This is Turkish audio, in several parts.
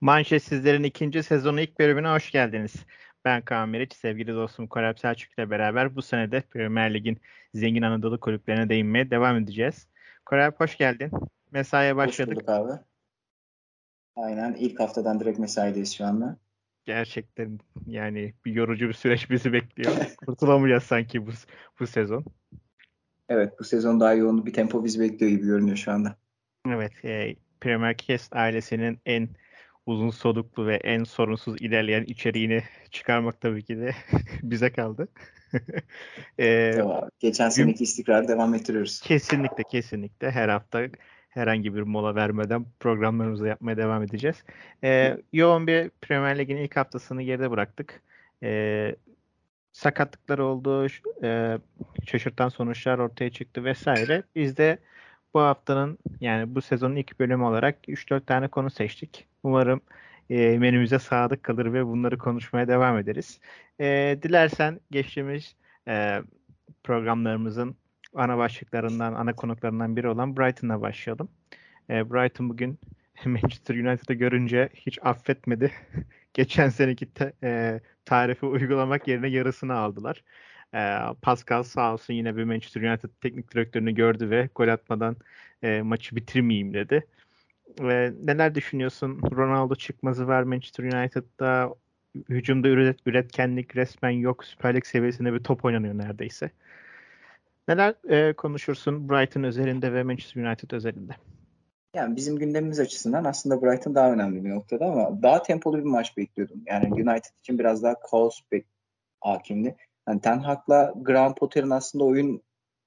Manşetsizlerin ikinci sezonu ilk bölümüne hoş geldiniz. Ben Kaan Meriç, sevgili dostum Korap Selçuk ile beraber bu sene de Premier Lig'in zengin Anadolu kulüplerine değinmeye devam edeceğiz. Korap hoş geldin. Mesaiye başladık. Hoş abi. Aynen ilk haftadan direkt mesaideyiz şu anda. Gerçekten yani bir yorucu bir süreç bizi bekliyor. Kurtulamayacağız sanki bu, bu sezon. Evet bu sezon daha yoğun bir tempo bizi bekliyor gibi görünüyor şu anda. Evet e, Premier Cast ailesinin en uzun soluklu ve en sorunsuz ilerleyen içeriğini çıkarmak tabii ki de bize kaldı. ee, Geçen seneki gün, istikrar devam ettiriyoruz. Kesinlikle kesinlikle her hafta herhangi bir mola vermeden programlarımızı yapmaya devam edeceğiz. Ee, yoğun bir Premier Lig'in ilk haftasını geride bıraktık. Ee, sakatlıklar oldu, e, şaşırtan sonuçlar ortaya çıktı vesaire. Biz de bu haftanın yani bu sezonun ilk bölümü olarak 3-4 tane konu seçtik. Umarım e, menümüze sadık kalır ve bunları konuşmaya devam ederiz. E, dilersen geçtiğimiz e, programlarımızın ana başlıklarından, ana konuklarından biri olan Brighton'la başlayalım. E, Brighton bugün Manchester United'ı görünce hiç affetmedi. Geçen seneki te, e, tarifi uygulamak yerine yarısını aldılar. E, Pascal sağ olsun yine bir Manchester United teknik direktörünü gördü ve gol atmadan e, maçı bitirmeyeyim dedi. E, neler düşünüyorsun? Ronaldo çıkmazı var Manchester United'da. Hücumda üret, üretkenlik resmen yok. Süper Lig seviyesinde bir top oynanıyor neredeyse. Neler e, konuşursun Brighton özelinde ve Manchester United özelinde? Yani bizim gündemimiz açısından aslında Brighton daha önemli bir noktada ama daha tempolu bir maç bekliyordum. Yani United için biraz daha kaos bek hakimdi. Yani Ten Hag'la Graham Potter'ın aslında oyun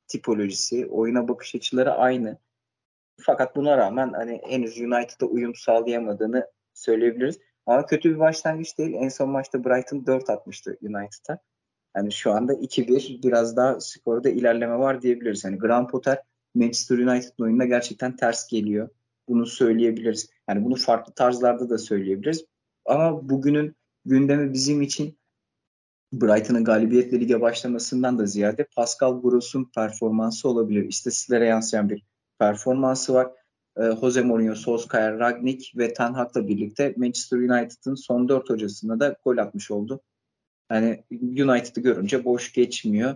tipolojisi, oyuna bakış açıları aynı. Fakat buna rağmen hani henüz United'a uyum sağlayamadığını söyleyebiliriz. Ama kötü bir başlangıç değil. En son maçta Brighton 4 atmıştı United'a. Yani şu anda 2-1 biraz daha skorda ilerleme var diyebiliriz. Yani Graham Potter Manchester United'ın oyununa gerçekten ters geliyor. Bunu söyleyebiliriz. Yani bunu farklı tarzlarda da söyleyebiliriz. Ama bugünün gündemi bizim için Brighton'ın galibiyetle lige başlamasından da ziyade Pascal Gross'un performansı olabilir. İstatistiklere yansıyan bir performansı var. E, Jose Mourinho, Solskjaer, Ragnik ve Ten Hag'la birlikte Manchester United'ın son dört hocasında da gol atmış oldu. Yani United'ı görünce boş geçmiyor.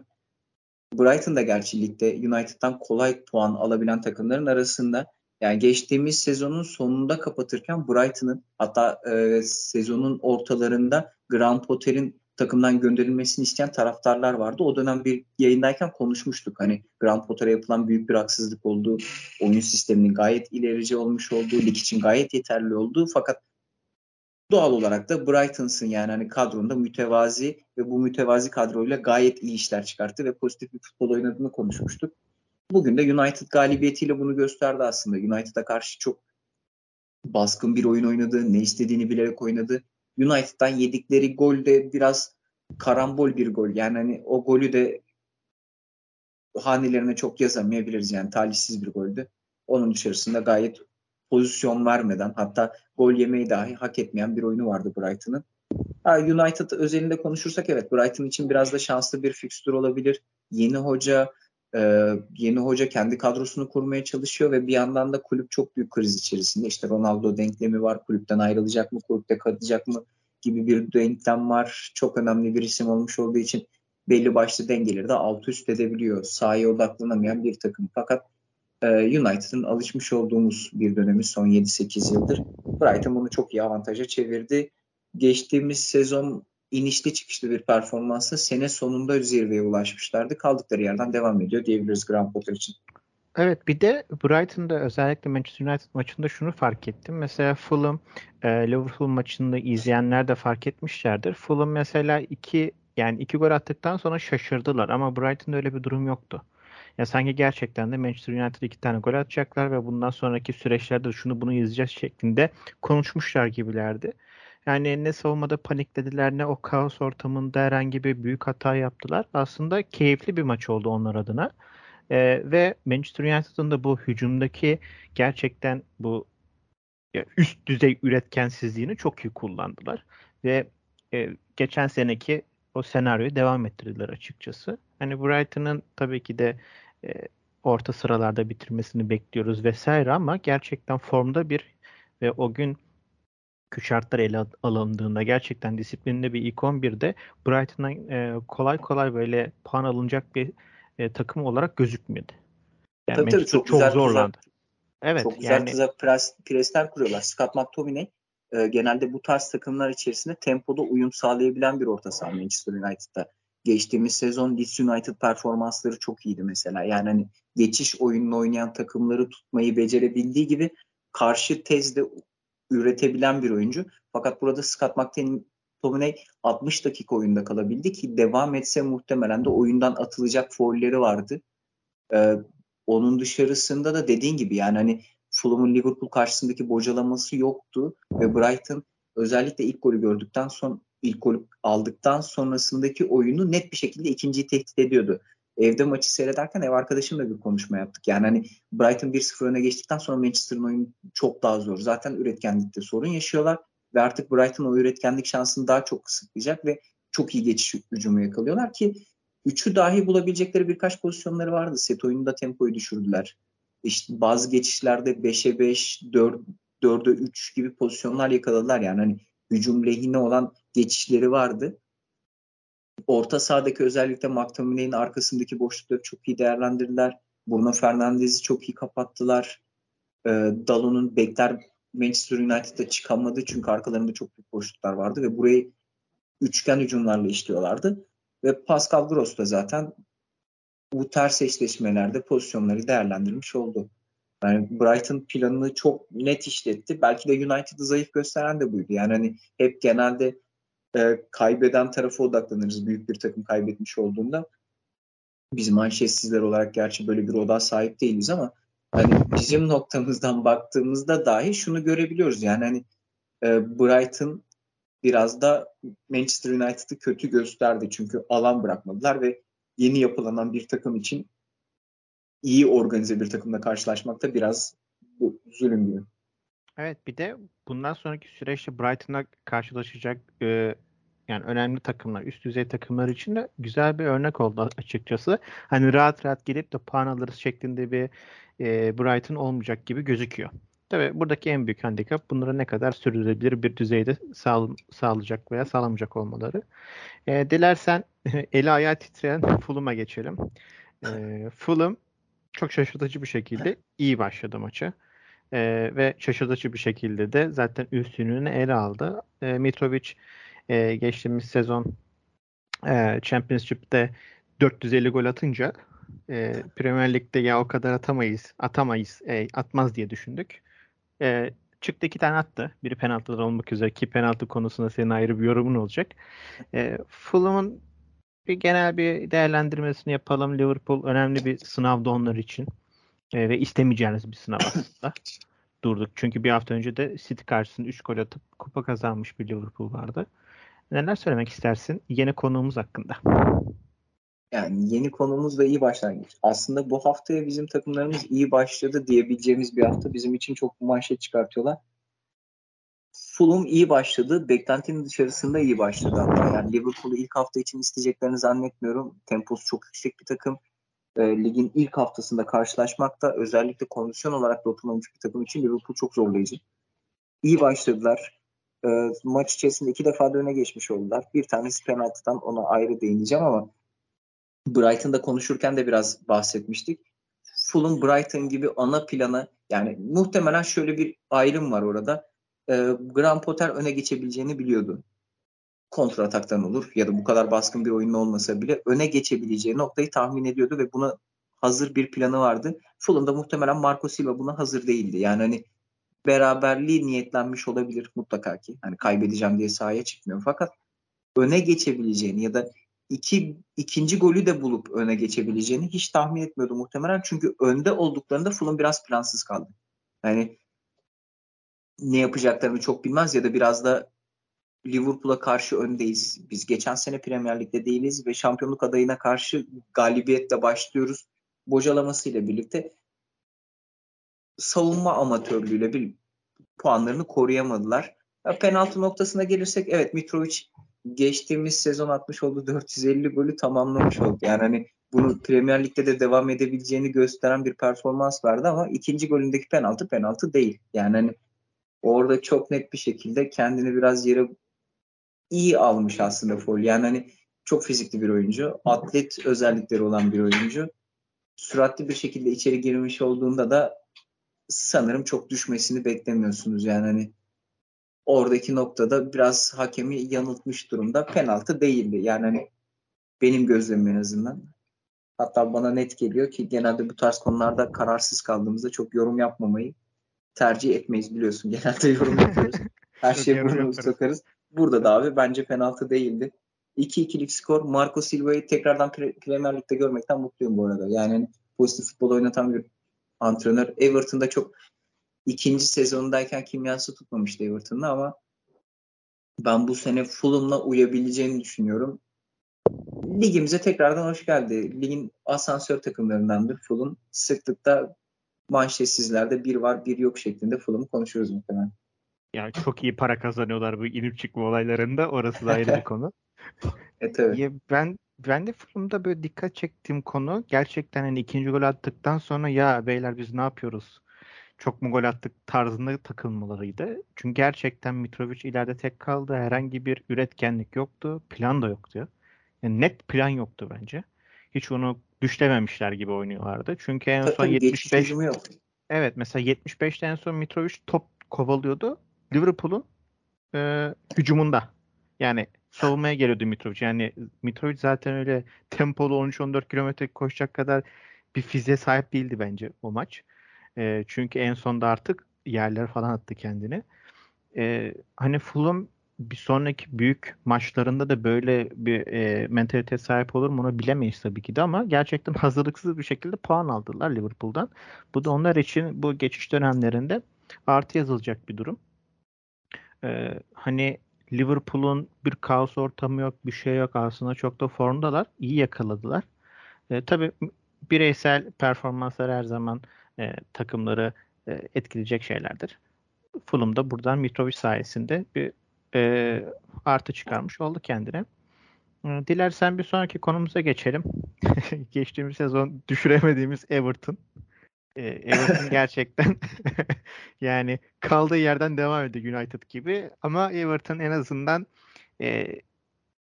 Brighton da gerçi ligde United'dan kolay puan alabilen takımların arasında. Yani geçtiğimiz sezonun sonunda kapatırken Brighton'ın hatta e, sezonun ortalarında Graham Potter'in takımdan gönderilmesini isteyen taraftarlar vardı. O dönem bir yayındayken konuşmuştuk. Hani Grant Potter'a yapılan büyük bir haksızlık olduğu, oyun sisteminin gayet ilerici olmuş olduğu, lig için gayet yeterli olduğu fakat doğal olarak da Brighton'sın yani hani kadronda mütevazi ve bu mütevazi kadroyla gayet iyi işler çıkarttı ve pozitif bir futbol oynadığını konuşmuştuk. Bugün de United galibiyetiyle bunu gösterdi aslında. United'a karşı çok baskın bir oyun oynadı, ne istediğini bilerek oynadı. United'dan yedikleri gol de biraz karambol bir gol. Yani hani o golü de hanelerine çok yazamayabiliriz. Yani talihsiz bir goldü. Onun içerisinde gayet pozisyon vermeden hatta gol yemeyi dahi hak etmeyen bir oyunu vardı Brighton'ın. United özelinde konuşursak evet Brighton için biraz da şanslı bir fikstür olabilir. Yeni hoca e, yeni hoca kendi kadrosunu kurmaya çalışıyor ve bir yandan da kulüp çok büyük kriz içerisinde. İşte Ronaldo denklemi var. Kulüpten ayrılacak mı? Kulüpte kalacak mı? gibi bir denklem var. Çok önemli bir isim olmuş olduğu için belli başlı dengeleri de alt üst edebiliyor. Sahaya odaklanamayan bir takım. Fakat e, United'ın alışmış olduğumuz bir dönemi son 7-8 yıldır. Brighton bunu çok iyi avantaja çevirdi. Geçtiğimiz sezon inişli çıkışlı bir performansla sene sonunda zirveye ulaşmışlardı. Kaldıkları yerden devam ediyor diyebiliriz Graham Potter için. Evet bir de Brighton'da özellikle Manchester United maçında şunu fark ettim. Mesela Fulham e, Liverpool maçında izleyenler de fark etmişlerdir. Fulham mesela iki yani iki gol attıktan sonra şaşırdılar ama Brighton'da öyle bir durum yoktu. Ya sanki gerçekten de Manchester United iki tane gol atacaklar ve bundan sonraki süreçlerde şunu bunu izleyeceğiz şeklinde konuşmuşlar gibilerdi. Yani ne savunmada paniklediler ne o kaos ortamında herhangi bir büyük hata yaptılar. Aslında keyifli bir maç oldu onlar adına. Ee, ve Manchester United'ın da bu hücumdaki gerçekten bu üst düzey üretkensizliğini çok iyi kullandılar. Ve e, geçen seneki o senaryoyu devam ettirdiler açıkçası. Hani Brighton'ın tabii ki de e, orta sıralarda bitirmesini bekliyoruz vesaire ama gerçekten formda bir ve o gün şartlar ele alındığında gerçekten disiplinli bir ilk 11'de Brighton'dan e, kolay kolay böyle puan alınacak bir e, takım olarak gözükmedi. Yani tabii, tabii çok, çok güzel zorlandı. Tuzak, evet, çok güzel yani, tuzak pres, presler kuruyorlar. Scott McTominay e, genelde bu tarz takımlar içerisinde tempoda uyum sağlayabilen bir orta saha Manchester United'da. Geçtiğimiz sezon Leeds United performansları çok iyiydi mesela. Yani hani geçiş oyununu oynayan takımları tutmayı becerebildiği gibi karşı tezde üretebilen bir oyuncu. Fakat burada Scott McTominay 60 dakika oyunda kalabildi ki devam etse muhtemelen de oyundan atılacak foulleri vardı. Ee, onun dışarısında da dediğin gibi yani hani Fulham'ın Liverpool karşısındaki bocalaması yoktu ve Brighton özellikle ilk golü gördükten sonra ilk golü aldıktan sonrasındaki oyunu net bir şekilde ikinciyi tehdit ediyordu. Evde maçı seyrederken ev arkadaşımla bir konuşma yaptık. Yani hani Brighton 1-0 öne geçtikten sonra Manchester'ın oyunu çok daha zor. Zaten üretkenlikte sorun yaşıyorlar ve artık Brighton o üretkenlik şansını daha çok kısıtlayacak ve çok iyi geçiş hücumu yakalıyorlar ki üçü dahi bulabilecekleri birkaç pozisyonları vardı. Set oyununda tempoyu düşürdüler. İşte bazı geçişlerde 5'e 5, 4, 4'e 3 gibi pozisyonlar yakaladılar. Yani hani hücum lehine olan geçişleri vardı. Orta sahadaki özellikle McTominay'in arkasındaki boşlukları çok iyi değerlendirdiler. Bruno Fernandez'i çok iyi kapattılar. E, Dalot'un bekler Manchester United'da çıkamadı çünkü arkalarında çok büyük boşluklar vardı ve burayı üçgen hücumlarla işliyorlardı. Ve Pascal Gross da zaten bu ters eşleşmelerde pozisyonları değerlendirmiş oldu. Yani Brighton planını çok net işletti. Belki de United'ı zayıf gösteren de buydu. Yani hani hep genelde e, kaybeden tarafa odaklanırız büyük bir takım kaybetmiş olduğunda. Biz Manchester'liler olarak gerçi böyle bir oda sahip değiliz ama hani bizim noktamızdan baktığımızda dahi şunu görebiliyoruz. Yani hani e, Brighton biraz da Manchester United'ı kötü gösterdi. Çünkü alan bırakmadılar ve yeni yapılanan bir takım için iyi organize bir takımla karşılaşmak da biraz zulüm gibi. Evet bir de bundan sonraki süreçte Brighton'a karşılaşacak e, yani önemli takımlar, üst düzey takımlar için de güzel bir örnek oldu açıkçası. Hani rahat rahat gelip de puan alırız şeklinde bir e, Brighton olmayacak gibi gözüküyor. Tabii buradaki en büyük handikap bunları ne kadar sürdürülebilir bir düzeyde sağ, sağlayacak veya sağlamayacak olmaları. E, dilersen eli ayağı titreyen Fulham'a geçelim. E, Fulham çok şaşırtıcı bir şekilde iyi başladı maça. E, ve şaşırtıcı bir şekilde de zaten üstünlüğünü ele aldı. E, Mitrovic e, geçtiğimiz sezon e, Championship'te 450 gol atınca e, Premier Lig'de ya o kadar atamayız, atamayız, e, atmaz diye düşündük. E, çıktı iki tane attı. Biri penaltılar olmak üzere ki penaltı konusunda senin ayrı bir yorumun olacak. E, Fulham'ın bir genel bir değerlendirmesini yapalım. Liverpool önemli bir sınavdı onlar için. E, ve istemeyeceğiniz bir sınav aslında. Durduk. Çünkü bir hafta önce de City karşısında 3 gol atıp kupa kazanmış bir Liverpool vardı. Neler söylemek istersin yeni konuğumuz hakkında? Yani yeni konumuz da iyi başlangıç. Aslında bu haftaya bizim takımlarımız iyi başladı diyebileceğimiz bir hafta bizim için çok manşet çıkartıyorlar. Fulham iyi başladı. Beklentinin dışarısında iyi başladı hatta. Yani Liverpool'u ilk hafta için isteyeceklerini zannetmiyorum. Temposu çok yüksek bir takım. E, ligin ilk haftasında karşılaşmakta özellikle kondisyon olarak da oturmamış bir takım için Liverpool çok zorlayıcı. İyi başladılar. E, maç içerisinde iki defa da öne geçmiş oldular. Bir tanesi penaltıdan ona ayrı değineceğim ama Brighton'da konuşurken de biraz bahsetmiştik. Fulham Brighton gibi ana plana yani muhtemelen şöyle bir ayrım var orada. E, Graham Potter öne geçebileceğini biliyordu. Kontra ataktan olur ya da bu kadar baskın bir oyun olmasa bile öne geçebileceği noktayı tahmin ediyordu ve buna hazır bir planı vardı. Fulham'da muhtemelen Marco Silva buna hazır değildi. Yani hani beraberliği niyetlenmiş olabilir mutlaka ki. Hani kaybedeceğim diye sahaya çıkmıyor. Fakat öne geçebileceğini ya da iki, ikinci golü de bulup öne geçebileceğini hiç tahmin etmiyordu muhtemelen. Çünkü önde olduklarında Fulham biraz plansız kaldı. Yani ne yapacaklarını çok bilmez ya da biraz da Liverpool'a karşı öndeyiz. Biz geçen sene Premier Lig'de değiliz ve şampiyonluk adayına karşı galibiyetle başlıyoruz. Bocalamasıyla birlikte savunma amatörlüğüyle bir puanlarını koruyamadılar. Ya penaltı noktasına gelirsek evet Mitrovic geçtiğimiz sezon atmış olduğu 450 golü tamamlamış oldu. Yani hani bunu Premier Lig'de de devam edebileceğini gösteren bir performans verdi ama ikinci golündeki penaltı penaltı değil. Yani hani orada çok net bir şekilde kendini biraz yere iyi almış aslında foul. Yani hani çok fizikli bir oyuncu. Atlet özellikleri olan bir oyuncu. Süratli bir şekilde içeri girmiş olduğunda da sanırım çok düşmesini beklemiyorsunuz. Yani hani oradaki noktada biraz hakemi yanıltmış durumda. Penaltı değildi. Yani hani benim gözlemim en azından. Hatta bana net geliyor ki genelde bu tarz konularda kararsız kaldığımızda çok yorum yapmamayı tercih etmeyiz biliyorsun. Genelde yorum yapıyoruz. Her şeye burnumuzu sokarız. Burada da abi bence penaltı değildi. 2-2'lik skor. Marco Silva'yı tekrardan Premier Lig'de görmekten mutluyum bu arada. Yani hani pozitif futbol oynatan bir antrenör. Everton'da çok ikinci sezonundayken kimyası tutmamıştı Everton'da ama ben bu sene Fulham'la uyabileceğini düşünüyorum. Ligimize tekrardan hoş geldi. Ligin asansör takımlarındandır Fulham. Sıklıkta manşetsizlerde bir var bir yok şeklinde Fulham'ı konuşuyoruz muhtemelen. Yani çok iyi para kazanıyorlar bu inip çıkma olaylarında. Orası da ayrı bir konu. e tabii. Ben ben de Fulham'da böyle dikkat çektiğim konu gerçekten hani ikinci gol attıktan sonra ya beyler biz ne yapıyoruz? Çok mu gol attık tarzında takılmalarıydı. Çünkü gerçekten Mitrovic ileride tek kaldı. Herhangi bir üretkenlik yoktu. Plan da yoktu. Yani net plan yoktu bence. Hiç onu düşlememişler gibi oynuyorlardı. Çünkü en son 75 yok. Evet mesela 75'te en son Mitrovic top kovalıyordu. Liverpool'un e, hücumunda. Yani savunmaya geliyordu Mitrovic. Yani Mitrovic zaten öyle tempolu 13-14 kilometre koşacak kadar bir fiziğe sahip değildi bence o maç. E, çünkü en sonda artık yerler falan attı kendini. E, hani Fulham bir sonraki büyük maçlarında da böyle bir e, mentalite sahip olur mu onu bilemeyiz tabii ki de ama gerçekten hazırlıksız bir şekilde puan aldılar Liverpool'dan. Bu da onlar için bu geçiş dönemlerinde artı yazılacak bir durum. Ee, hani Liverpool'un bir kaos ortamı yok, bir şey yok. Aslında çok da formdalar. İyi yakaladılar. Ee, tabii bireysel performanslar her zaman e, takımları e, etkileyecek şeylerdir. Fulham da buradan Mitrovic sayesinde bir e, artı çıkarmış oldu kendine. E, dilersen bir sonraki konumuza geçelim. Geçtiğimiz sezon düşüremediğimiz Everton. E, Everton gerçekten yani kaldığı yerden devam ediyor United gibi. Ama Everton en azından e,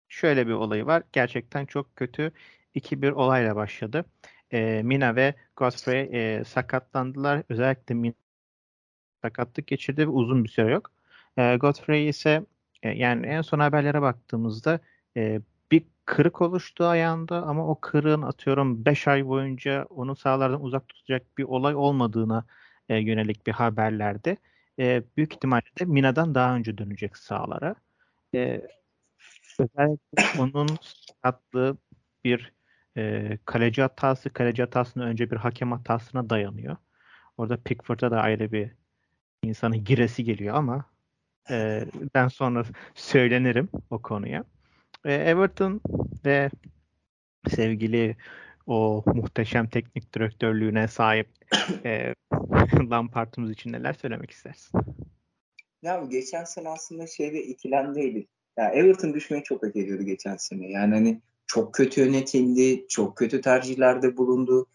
şöyle bir olayı var. Gerçekten çok kötü 2-1 olayla başladı. E, Mina ve Godfrey e, sakatlandılar. Özellikle Mina sakatlık geçirdi ve uzun bir süre yok. E, Godfrey ise e, yani en son haberlere baktığımızda e, bir kırık oluştu ayağında ama o kırığın atıyorum 5 ay boyunca onu sahalardan uzak tutacak bir olay olmadığına e, yönelik bir haberlerde. E, büyük ihtimalle de Mina'dan daha önce dönecek sahalara. E, özellikle onun sakatlığı bir e, kaleci hatası, kaleci hatasının önce bir hakem hatasına dayanıyor. Orada Pickford'a da ayrı bir insanın giresi geliyor ama e, ben sonra söylenirim o konuya. E, Everton ve sevgili o muhteşem teknik direktörlüğüne sahip e, Lampard'ımız için neler söylemek istersin? Ya geçen sene aslında şeyde ikilemdeydi. Ya Everton düşmeyi çok hak ediyordu geçen sene. Yani hani çok kötü yönetildi, çok kötü tercihlerde bulundu.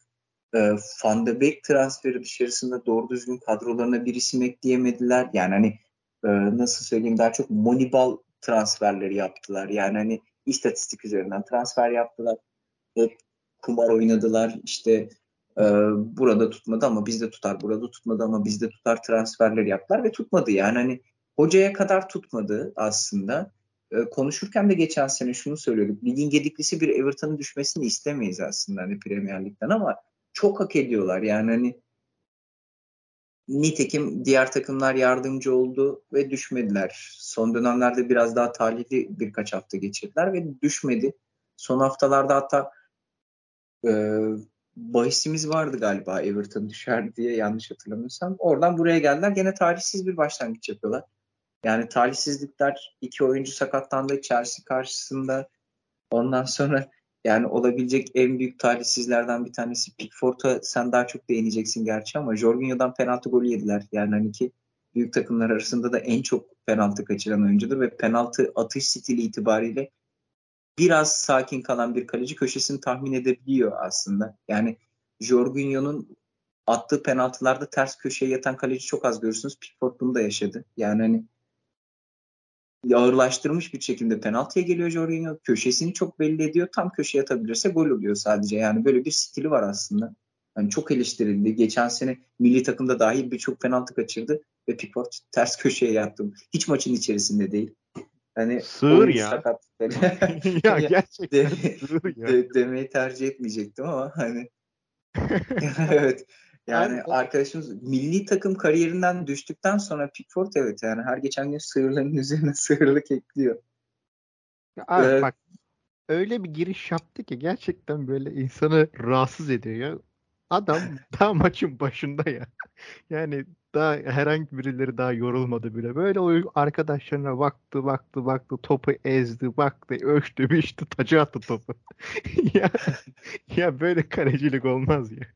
E, Van de Beek transferi dışarısında doğru düzgün kadrolarına bir isim ekleyemediler. Yani hani e, nasıl söyleyeyim daha çok Moneyball transferleri yaptılar. Yani hani istatistik üzerinden transfer yaptılar. Hep kumar oynadılar. İşte e, burada tutmadı ama bizde tutar. Burada tutmadı ama bizde tutar transferleri yaptılar ve tutmadı. Yani hani hocaya kadar tutmadı aslında. E, konuşurken de geçen sene şunu söylüyorduk. Ligin gediklisi bir Everton'ın düşmesini istemeyiz aslında hani Premier Lig'den ama çok hak ediyorlar. Yani hani Nitekim diğer takımlar yardımcı oldu ve düşmediler. Son dönemlerde biraz daha talihli birkaç hafta geçirdiler ve düşmedi. Son haftalarda hatta e, bahisimiz vardı galiba Everton düşer diye yanlış hatırlamıyorsam. Oradan buraya geldiler. Gene talihsiz bir başlangıç yapıyorlar. Yani talihsizlikler iki oyuncu sakatlandı Chelsea karşısında. Ondan sonra yani olabilecek en büyük talihsizlerden bir tanesi Pickford'a sen daha çok değineceksin gerçi ama Jorginho'dan penaltı golü yediler. Yani hani ki büyük takımlar arasında da en çok penaltı kaçıran oyuncudur ve penaltı atış stili itibariyle biraz sakin kalan bir kaleci köşesini tahmin edebiliyor aslında. Yani Jorginho'nun attığı penaltılarda ters köşeye yatan kaleci çok az görürsünüz. Pickford bunu da yaşadı. Yani hani ağırlaştırmış bir şekilde penaltıya geliyor Jorginho. Köşesini çok belli ediyor. Tam köşeye atabilirse gol oluyor sadece. Yani böyle bir stili var aslında. Yani çok eleştirildi. Geçen sene milli takımda dahi birçok penaltı kaçırdı ve Pickford ters köşeye yattı. Hiç maçın içerisinde değil. Hani sığır ya. ya gerçekten de, sığır ya. De, demeyi tercih etmeyecektim ama hani evet. Yani Abi, arkadaşımız milli takım kariyerinden düştükten sonra Pickford evet yani her geçen gün sığırların üzerine sığırlık ekliyor. Abi ee, bak öyle bir giriş yaptı ki gerçekten böyle insanı rahatsız ediyor ya. Adam daha maçın başında ya. Yani daha herhangi birileri daha yorulmadı bile. Böyle o arkadaşlarına baktı, baktı, baktı, topu ezdi, baktı, ölçtü, biçti, tacı attı topu. ya, ya böyle kalecilik olmaz ya.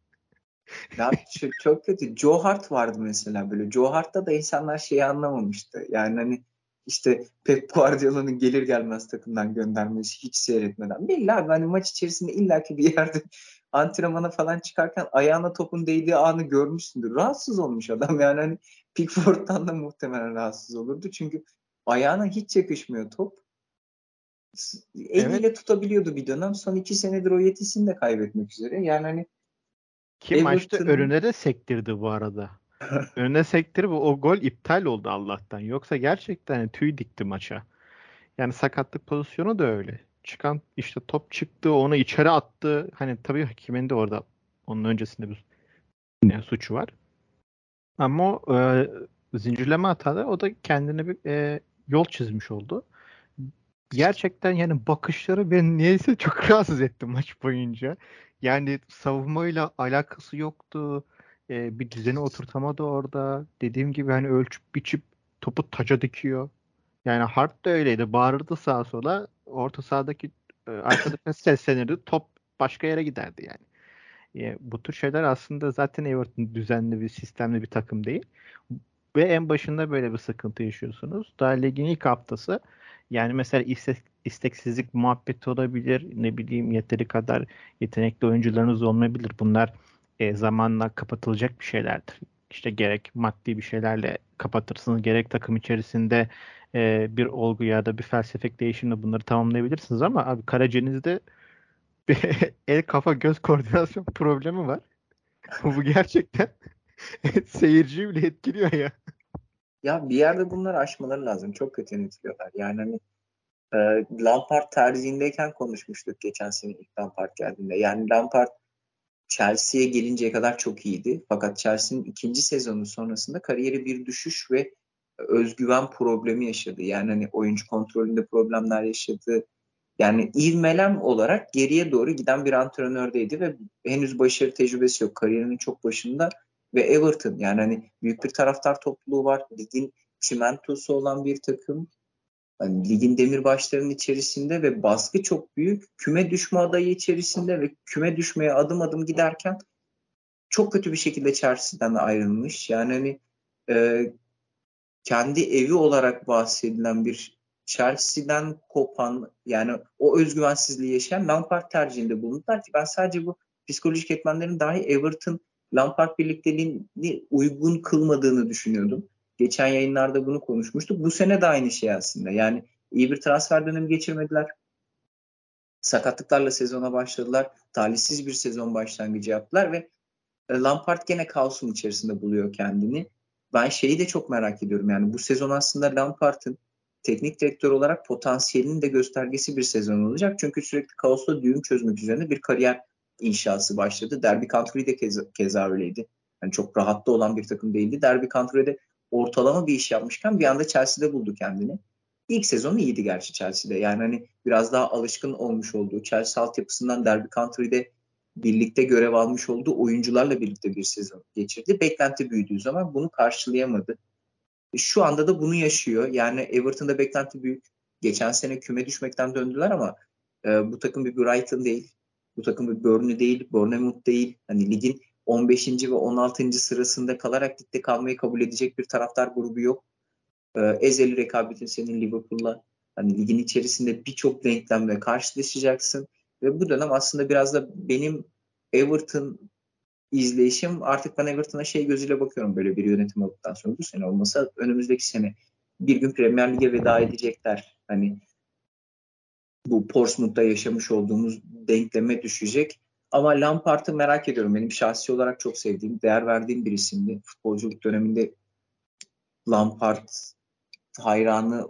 Ya çok, çok kötü. Joe Hart vardı mesela böyle. Joe Hart'ta da insanlar şeyi anlamamıştı. Yani hani işte Pep Guardiola'nın gelir gelmez takımdan göndermesi hiç seyretmeden. Belli abi hani maç içerisinde illaki bir yerde antrenmana falan çıkarken ayağına topun değdiği anı görmüşsündür. Rahatsız olmuş adam yani hani Pickford'dan da muhtemelen rahatsız olurdu. Çünkü ayağına hiç yakışmıyor top. Eliyle evet. tutabiliyordu bir dönem. Son iki senedir o yetisini de kaybetmek üzere. Yani hani ki Everton... maçta önüne de sektirdi bu arada. önüne sektirip o gol iptal oldu Allah'tan. Yoksa gerçekten tüy dikti maça. Yani sakatlık pozisyonu da öyle. Çıkan işte top çıktı onu içeri attı. Hani tabii hakimin de orada onun öncesinde bir ne suçu var. Ama o e, zincirleme hatada o da kendine bir e, yol çizmiş oldu. Gerçekten yani bakışları ben niyeyse çok rahatsız etti maç boyunca. Yani savunmayla alakası yoktu. Ee, bir düzeni oturtamadı orada. Dediğim gibi hani ölçüp biçip topu taca dikiyor. Yani Hart da öyleydi. Bağırırdı sağa sola. Orta sahadaki e, arkadaşına seslenirdi. Top başka yere giderdi yani. E, bu tür şeyler aslında zaten Everton düzenli bir sistemli bir takım değil. Ve en başında böyle bir sıkıntı yaşıyorsunuz. Daha ligin ilk haftası yani mesela istek, isteksizlik muhabbeti olabilir. Ne bileyim yeteri kadar yetenekli oyuncularınız olmayabilir. Bunlar e, zamanla kapatılacak bir şeylerdir. İşte gerek maddi bir şeylerle kapatırsınız, gerek takım içerisinde e, bir olgu ya da bir felsefik değişimle bunları tamamlayabilirsiniz ama abi Karaceniz'de bir el kafa göz koordinasyon problemi var. Bu gerçekten seyirciyi bile etkiliyor ya. Ya bir yerde bunları aşmaları lazım. Çok kötü yönetiliyorlar. Yani hani e, Lampard tercihindeyken konuşmuştuk geçen sene ilk Lampard geldiğinde. Yani Lampard Chelsea'ye gelinceye kadar çok iyiydi. Fakat Chelsea'nin ikinci sezonu sonrasında kariyeri bir düşüş ve özgüven problemi yaşadı. Yani hani oyuncu kontrolünde problemler yaşadı. Yani ivmelem olarak geriye doğru giden bir antrenördeydi ve henüz başarı tecrübesi yok. Kariyerinin çok başında ve Everton yani hani büyük bir taraftar topluluğu var. Ligin çimentosu olan bir takım. Hani ligin demirbaşlarının içerisinde ve baskı çok büyük. Küme düşme adayı içerisinde ve küme düşmeye adım adım giderken çok kötü bir şekilde Chelsea'den ayrılmış. Yani hani e, kendi evi olarak bahsedilen bir Chelsea'den kopan yani o özgüvensizliği yaşayan Lampard tercihinde bulundular ki ben sadece bu psikolojik etmenlerin dahi Everton Lampard birlikteliğini uygun kılmadığını düşünüyordum. Geçen yayınlarda bunu konuşmuştuk. Bu sene de aynı şey aslında. Yani iyi bir transfer dönemi geçirmediler. Sakatlıklarla sezona başladılar. Talihsiz bir sezon başlangıcı yaptılar ve e, Lampard gene kaosun içerisinde buluyor kendini. Ben şeyi de çok merak ediyorum. Yani bu sezon aslında Lampard'ın teknik direktör olarak potansiyelinin de göstergesi bir sezon olacak. Çünkü sürekli kaosla düğüm çözmek üzerine bir kariyer inşası başladı. Derby County de keza, keza öyleydi. Yani çok rahatta olan bir takım değildi. Derby County'de ortalama bir iş yapmışken bir anda Chelsea'de buldu kendini. İlk sezonu iyiydi gerçi Chelsea'de. Yani hani biraz daha alışkın olmuş olduğu Chelsea altyapısından Derby County'de birlikte görev almış olduğu oyuncularla birlikte bir sezon geçirdi. Beklenti büyüdüğü zaman bunu karşılayamadı. Şu anda da bunu yaşıyor. Yani Everton'da beklenti büyük. Geçen sene küme düşmekten döndüler ama e, bu takım bir Brighton değil. Bu takım bir Burnley değil, Bournemouth değil. Hani ligin 15. ve 16. sırasında kalarak ligde kalmayı kabul edecek bir taraftar grubu yok. Ee, ezeli rekabetin senin Liverpool'la hani ligin içerisinde birçok denklemle karşılaşacaksın. Ve bu dönem aslında biraz da benim Everton izleyişim artık ben Everton'a şey gözüyle bakıyorum böyle bir yönetim olduktan sonra. Bu sene olmasa önümüzdeki sene bir gün Premier Lig'e veda edecekler. Hani bu Portsmouth'ta yaşamış olduğumuz denkleme düşecek. Ama Lampard'ı merak ediyorum. Benim şahsi olarak çok sevdiğim, değer verdiğim bir isimdi. Futbolculuk döneminde Lampard hayranı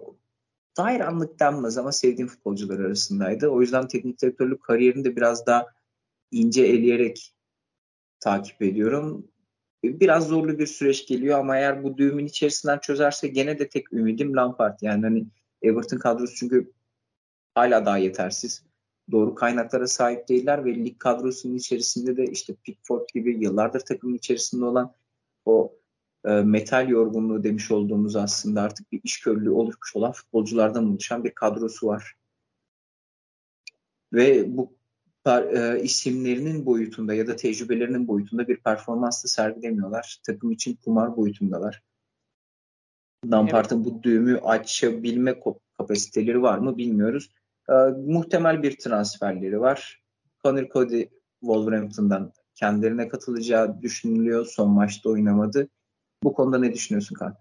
hayranlık denmez ama sevdiğim futbolcular arasındaydı. O yüzden teknik direktörlük kariyerini de biraz daha ince eleyerek takip ediyorum. Biraz zorlu bir süreç geliyor ama eğer bu düğümün içerisinden çözerse gene de tek ümidim Lampard. Yani hani Everton kadrosu çünkü hala daha yetersiz. Doğru kaynaklara sahip değiller ve lig kadrosunun içerisinde de işte Pickford gibi yıllardır takımın içerisinde olan o e, metal yorgunluğu demiş olduğumuz aslında artık bir iş körlüğü oluşmuş olan futbolculardan oluşan bir kadrosu var. Ve bu e, isimlerinin boyutunda ya da tecrübelerinin boyutunda bir performans da sergilemiyorlar. Takım için kumar boyutundalar. Lampard'ın evet. bu düğümü açabilme kapasiteleri var mı bilmiyoruz. E, muhtemel bir transferleri var. Conor Cody Wolverhampton'dan kendilerine katılacağı düşünülüyor. Son maçta oynamadı. Bu konuda ne düşünüyorsun Kaan?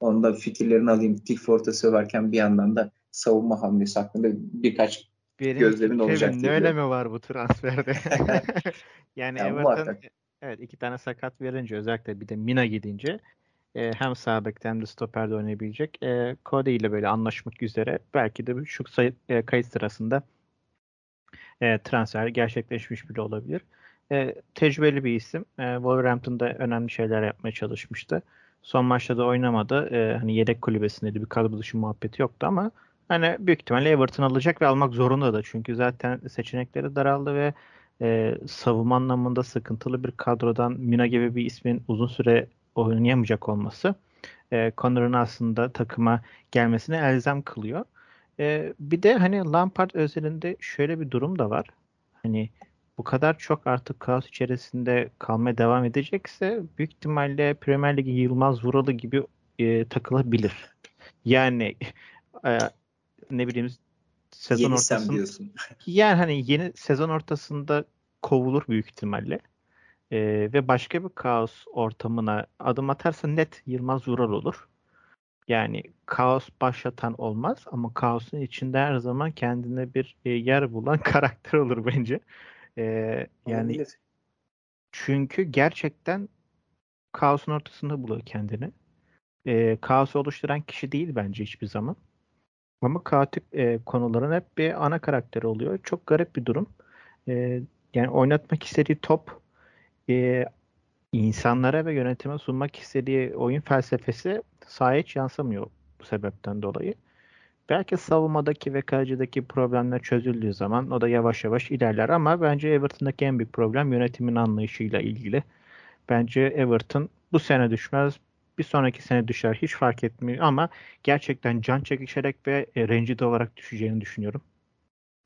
Onda fikirlerini alayım. Pickford'a söverken bir yandan da savunma hamlesi hakkında birkaç benim gözlemin olacak. Ne önemi var bu transferde? yani yani Everton evet iki tane sakat verince özellikle bir de Mina gidince e, hem sağ hem de stoperde oynayabilecek. E, Cody ile böyle anlaşmak üzere belki de şu sayı, e, kayıt sırasında e, transfer gerçekleşmiş bile olabilir. E, tecrübeli bir isim. E, Wolverhampton'da önemli şeyler yapmaya çalışmıştı. Son maçta da oynamadı. E, hani yedek kulübesindeydi. Bir kadro dışı muhabbeti yoktu ama hani büyük ihtimalle Everton alacak ve almak zorunda da. Çünkü zaten seçenekleri daraldı ve e, savunma anlamında sıkıntılı bir kadrodan Mina gibi bir ismin uzun süre oynayamayacak olması e, Connor'ın aslında takıma gelmesini elzem kılıyor. E, bir de hani Lampard özelinde şöyle bir durum da var. Hani bu kadar çok artık kaos içerisinde kalmaya devam edecekse büyük ihtimalle Premier Lig'in Yılmaz Vuralı gibi e, takılabilir. Yani e, ne bileyim sezon yeni ortasında diyorsun. yani hani yeni sezon ortasında kovulur büyük ihtimalle. E, ve başka bir kaos ortamına adım atarsa net Yılmaz Vural olur. Yani kaos başlatan olmaz ama kaosun içinde her zaman kendine bir e, yer bulan karakter olur bence. Ee, yani Olabilir. çünkü gerçekten kaosun ortasında buluyor kendini. Ee, kaosu oluşturan kişi değil bence hiçbir zaman. Ama kaotik e, konuların hep bir ana karakteri oluyor. Çok garip bir durum. E, yani oynatmak istediği top e, insanlara ve yönetime sunmak istediği oyun felsefesi sahaya hiç yansımıyor bu sebepten dolayı. Belki savunmadaki ve kalecideki problemler çözüldüğü zaman o da yavaş yavaş ilerler ama bence Everton'daki en büyük problem yönetimin anlayışıyla ilgili. Bence Everton bu sene düşmez, bir sonraki sene düşer hiç fark etmiyor ama gerçekten can çekişerek ve e, rencide olarak düşeceğini düşünüyorum.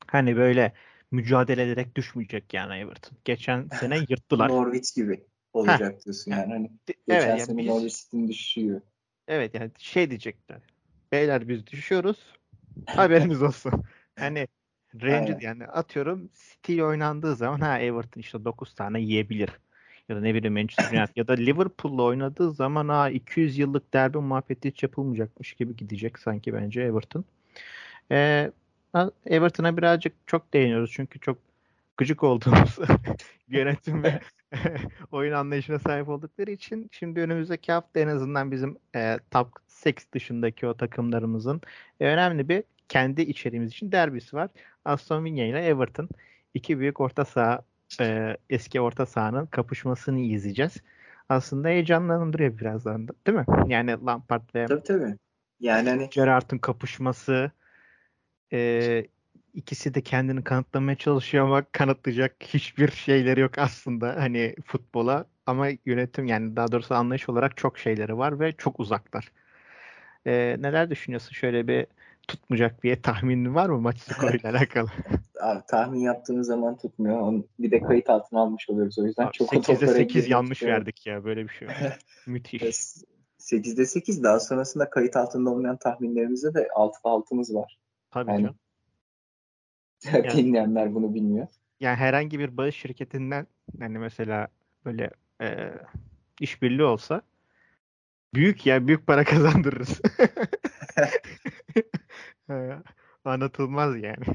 Hani böyle mücadele ederek düşmeyecek yani Everton. Geçen sene yırttılar. Norwich gibi olacak Heh. diyorsun yani. Hani geçen evet, sene yani Norwich'in düşüyor. Evet yani şey diyecekler. Beyler biz düşüyoruz. Haberiniz olsun. Hani Ranger yani atıyorum City oynandığı zaman ha Everton işte 9 tane yiyebilir. Ya da ne bileyim Manchester United ya da Liverpool'la oynadığı zaman ha 200 yıllık derbi muhabbeti hiç yapılmayacakmış gibi gidecek sanki bence Everton. Ee, Everton'a birazcık çok değiniyoruz çünkü çok gıcık olduğumuz yönetim ve oyun anlayışına sahip oldukları için şimdi önümüzdeki hafta en azından bizim e, top 6 dışındaki o takımlarımızın e, önemli bir kendi içeriğimiz için derbisi var. Aston Villa ile Everton iki büyük orta saha e, eski orta sahanın kapışmasını izleyeceğiz. Aslında heyecanlandırıyor birazdan da değil mi? Yani Lampard ve tabii, tabii. Yani hani Gerrard'ın kapışması e, ikisi de kendini kanıtlamaya çalışıyor ama kanıtlayacak hiçbir şeyleri yok aslında hani futbola ama yönetim yani daha doğrusu anlayış olarak çok şeyleri var ve çok uzaklar. E, neler düşünüyorsun? Şöyle bir tutmayacak bir tahminin var mı maç skoruyla alakalı? Abi, tahmin yaptığımız zaman tutmuyor. bir de kayıt altına almış oluyoruz. O yüzden Abi, çok 8'de 8 yanlış şey verdik ya. Böyle bir şey. Müthiş. 8'de 8 daha sonrasında kayıt altında olmayan tahminlerimizde de 6'da 6'mız var. Tabii yani, canım. Yani, dinleyenler bunu bilmiyor. Yani herhangi bir bağış şirketinden hani mesela böyle e, işbirliği olsa büyük ya büyük para kazandırırız. Anlatılmaz yani.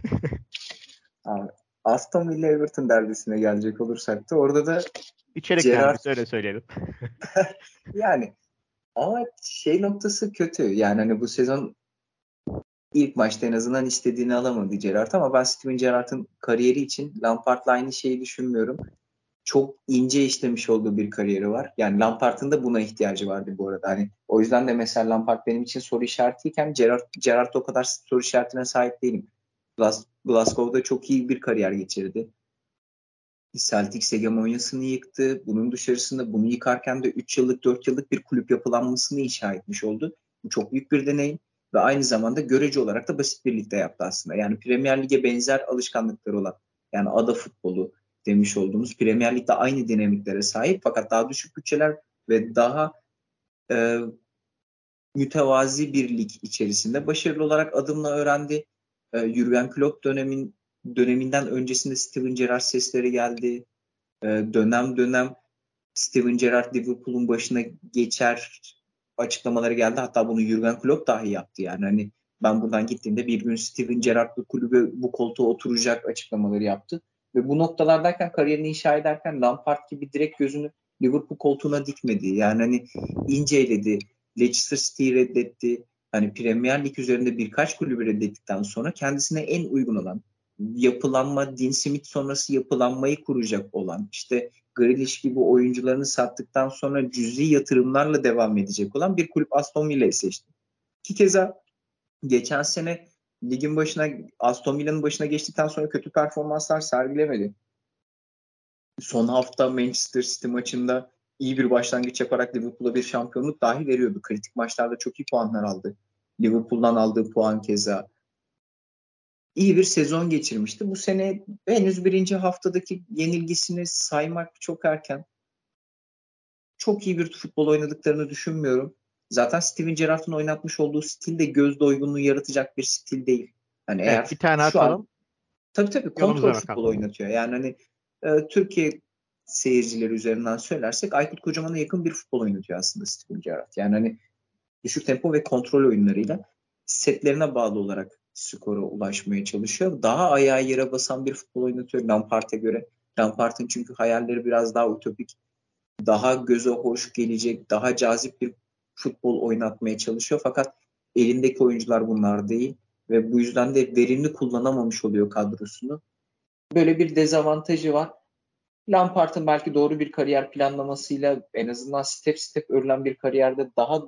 Abi, Aston Villa Everton derbisine gelecek olursak da orada da İçerik Gerard... derbisi öyle söyleyelim. yani ama şey noktası kötü. Yani hani bu sezon ilk maçta en azından istediğini alamadı Gerrard ama ben Steven Gerrard'ın kariyeri için Lampard'la aynı şeyi düşünmüyorum. Çok ince işlemiş olduğu bir kariyeri var. Yani Lampard'ın da buna ihtiyacı vardı bu arada. Hani o yüzden de mesela Lampard benim için soru işaretiyken Gerrard, Gerrard o kadar soru işaretine sahip değilim. Glasgow'da çok iyi bir kariyer geçirdi. Celtics hegemonyasını yıktı. Bunun dışarısında bunu yıkarken de 3 yıllık 4 yıllık bir kulüp yapılanmasını inşa etmiş oldu. Bu çok büyük bir deneyim ve aynı zamanda görece olarak da basit bir ligde yaptı aslında. Yani Premier Lig'e benzer alışkanlıkları olan yani ada futbolu demiş olduğumuz Premier Lig'de aynı dinamiklere sahip fakat daha düşük bütçeler ve daha e, mütevazi bir lig içerisinde başarılı olarak adımla öğrendi. E, Jurgen Klopp dönemin döneminden öncesinde Steven Gerrard sesleri geldi. E, dönem dönem Steven Gerrard Liverpool'un başına geçer açıklamaları geldi. Hatta bunu Jurgen Klopp dahi yaptı yani. Hani ben buradan gittiğimde bir gün Steven Gerrard bu kulübe bu koltuğa oturacak açıklamaları yaptı. Ve bu noktalardayken kariyerini inşa ederken Lampard gibi direkt gözünü Liverpool koltuğuna dikmedi. Yani hani inceledi. Leicester City'yi reddetti. Hani Premier Lig üzerinde birkaç kulübü reddettikten sonra kendisine en uygun olan yapılanma, Dean Smith sonrası yapılanmayı kuracak olan işte Grealish gibi oyuncularını sattıktan sonra cüzi yatırımlarla devam edecek olan bir kulüp Aston Villa'yı seçti. Ki keza geçen sene ligin başına Aston Villa'nın başına geçtikten sonra kötü performanslar sergilemedi. Son hafta Manchester City maçında iyi bir başlangıç yaparak Liverpool'a bir şampiyonluk dahi veriyordu. Kritik maçlarda çok iyi puanlar aldı. Liverpool'dan aldığı puan keza iyi bir sezon geçirmişti. Bu sene henüz birinci haftadaki yenilgisini saymak çok erken. Çok iyi bir futbol oynadıklarını düşünmüyorum. Zaten Steven Gerrard'ın oynatmış olduğu stil de göz doygunluğu yaratacak bir stil değil. Hani evet, eğer bir tane atalım. An, tabii tabii kontrol futbol oynatıyor. Yani hani e, Türkiye seyircileri üzerinden söylersek Aykut Kocaman'a yakın bir futbol oynatıyor aslında Steven Gerrard. Yani hani düşük tempo ve kontrol oyunlarıyla setlerine bağlı olarak skora ulaşmaya çalışıyor. Daha ayağa yere basan bir futbol oynatıyor Lampard'a göre. Lampard'ın çünkü hayalleri biraz daha utopik, daha göze hoş gelecek, daha cazip bir futbol oynatmaya çalışıyor. Fakat elindeki oyuncular bunlar değil ve bu yüzden de verimli kullanamamış oluyor kadrosunu. Böyle bir dezavantajı var. Lampard'ın belki doğru bir kariyer planlamasıyla en azından step step örülen bir kariyerde daha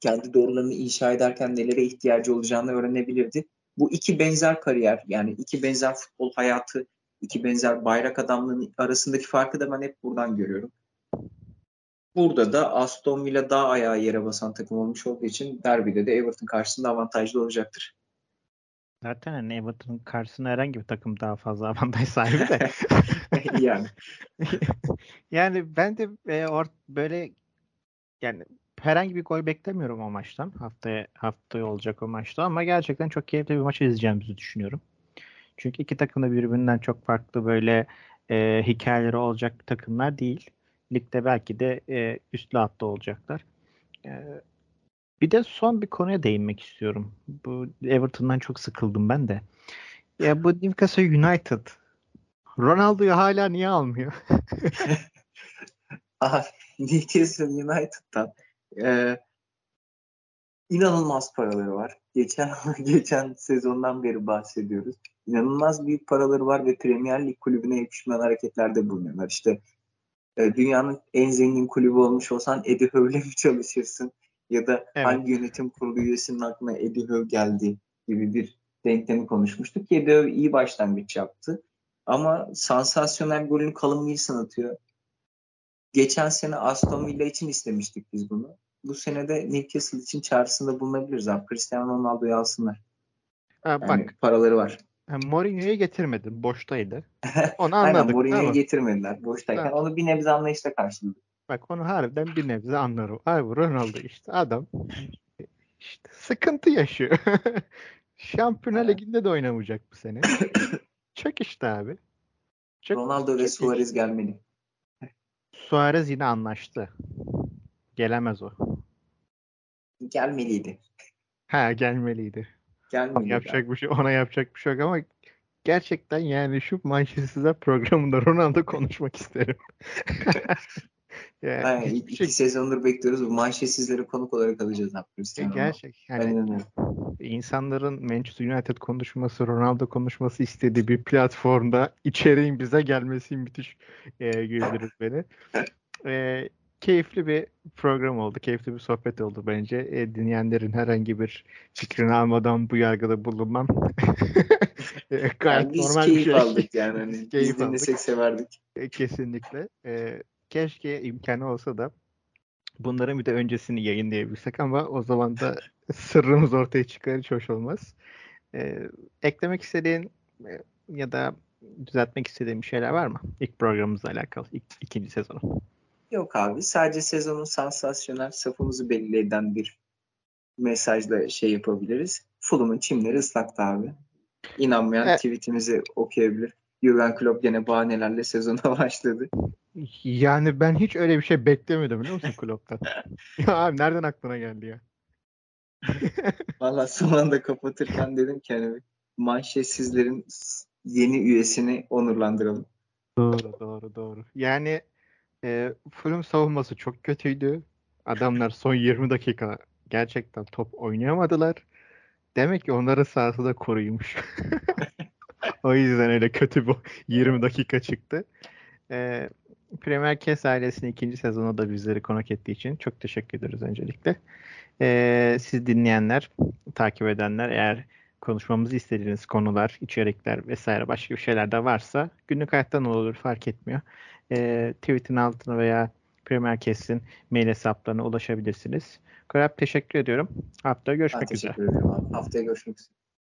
kendi doğrularını inşa ederken nelere ihtiyacı olacağını öğrenebilirdi. Bu iki benzer kariyer yani iki benzer futbol hayatı, iki benzer bayrak adamlığının arasındaki farkı da ben hep buradan görüyorum. Burada da Aston Villa daha ayağı yere basan takım olmuş olduğu için derbide de Everton karşısında avantajlı olacaktır. Zaten hani Everton'ın karşısında herhangi bir takım daha fazla avantaj sahibi de. yani. yani ben de e, or, böyle yani herhangi bir gol beklemiyorum o maçtan. Haftaya haftaya olacak o maçta ama gerçekten çok keyifli bir maç izleyeceğimizi düşünüyorum. Çünkü iki takım da birbirinden çok farklı böyle e, hikayeleri olacak takımlar değil. Ligde belki de e, üstlü hatta olacaklar. E, bir de son bir konuya değinmek istiyorum. Bu Everton'dan çok sıkıldım ben de. Ya bu Newcastle United Ronaldo'yu hala niye almıyor? Aha, Newcastle United'dan e, inanılmaz paraları var. Geçen geçen sezondan beri bahsediyoruz. İnanılmaz büyük paraları var ve Premier Lig kulübüne yakışmayan hareketlerde bulunuyorlar. İşte e, dünyanın en zengin kulübü olmuş olsan Eddie Howe'le mi çalışırsın? Ya da evet. hangi yönetim kurulu üyesinin aklına Eddie Howe geldi gibi bir denklemi konuşmuştuk. Eddie Howe iyi başlangıç yaptı. Ama sansasyonel golünü Callum Wilson atıyor. Geçen sene Aston Villa için istemiştik biz bunu. Bu sene de Newcastle için çağrısında bulunabiliriz abi. Cristiano Ronaldo'yu alsınlar. Ha, yani bak. paraları var. Mourinho'yu getirmedin. Boştaydı. Onu anladık. Aynen Mourinho'yu getirmediler. Boştayken. Ha. Onu bir nebze anlayışla karşıladık. Bak onu harbiden bir nebze anlarım. Abi Ronaldo işte adam işte sıkıntı yaşıyor. Şampiyonlar Ligi'nde de oynamayacak bu sene. Çök işte abi. Çök, Ronaldo ve Suarez gelmeli. Suarez yine anlaştı. Gelemez o. Gelmeliydi. Ha gelmeliydi. Gelmeliydi. Yapacak bir şey ona yapacak bir şey yok ama gerçekten yani şu Manchester'da programında Ronaldo konuşmak isterim. yani yani iki şey... sezondur bekliyoruz. Bu manşetsizlere konuk olarak alacağız Cristiano. Gerçek. Yani insanların Manchester United konuşması, Ronaldo konuşması istediği bir platformda içeriğin bize gelmesi müthiş e, güldürür beni. e, keyifli bir program oldu. Keyifli bir sohbet oldu bence. E, dinleyenlerin herhangi bir fikrini almadan bu yargıda bulunmam. e, gayet yani biz normal bir şey. aldık yani. Hani keyif biz dinlesek aldık. severdik. E, kesinlikle. E, keşke imkanı olsa da bunların bir de öncesini yayınlayabilsek ama o zaman da sırrımız ortaya çıkar hiç hoş olmaz. E, eklemek istediğin e, ya da düzeltmek istediğin bir şeyler var mı? İlk programımızla alakalı, ilk, ikinci sezonu. Yok abi sadece sezonun sansasyonel safımızı belli eden bir mesajla şey yapabiliriz. Fulham'ın çimleri ıslaktı abi. İnanmayan evet. tweetimizi okuyabilir. Jurgen Klopp gene bahanelerle sezona başladı. Yani ben hiç öyle bir şey beklemiyordum biliyor musun Klopp'tan? ya abi nereden aklına geldi ya? Valla son anda kapatırken dedim ki hani manşetsizlerin yeni üyesini onurlandıralım. Doğru doğru doğru. Yani e, Fulham savunması çok kötüydü. Adamlar son 20 dakika gerçekten top oynayamadılar. Demek ki onların sahası da koruymuş. o yüzden öyle kötü bu 20 dakika çıktı. E, Premier Kes ailesinin ikinci sezonu da bizleri konuk ettiği için çok teşekkür ederiz öncelikle. E, siz dinleyenler, takip edenler eğer konuşmamızı istediğiniz konular, içerikler vesaire başka bir şeyler de varsa günlük hayattan olur fark etmiyor e, tweetin altına veya Premier Kes'in mail hesaplarına ulaşabilirsiniz. Korap teşekkür ediyorum. Haftaya görüşmek ben üzere. Teşekkür ederim abi. Haftaya görüşmek üzere.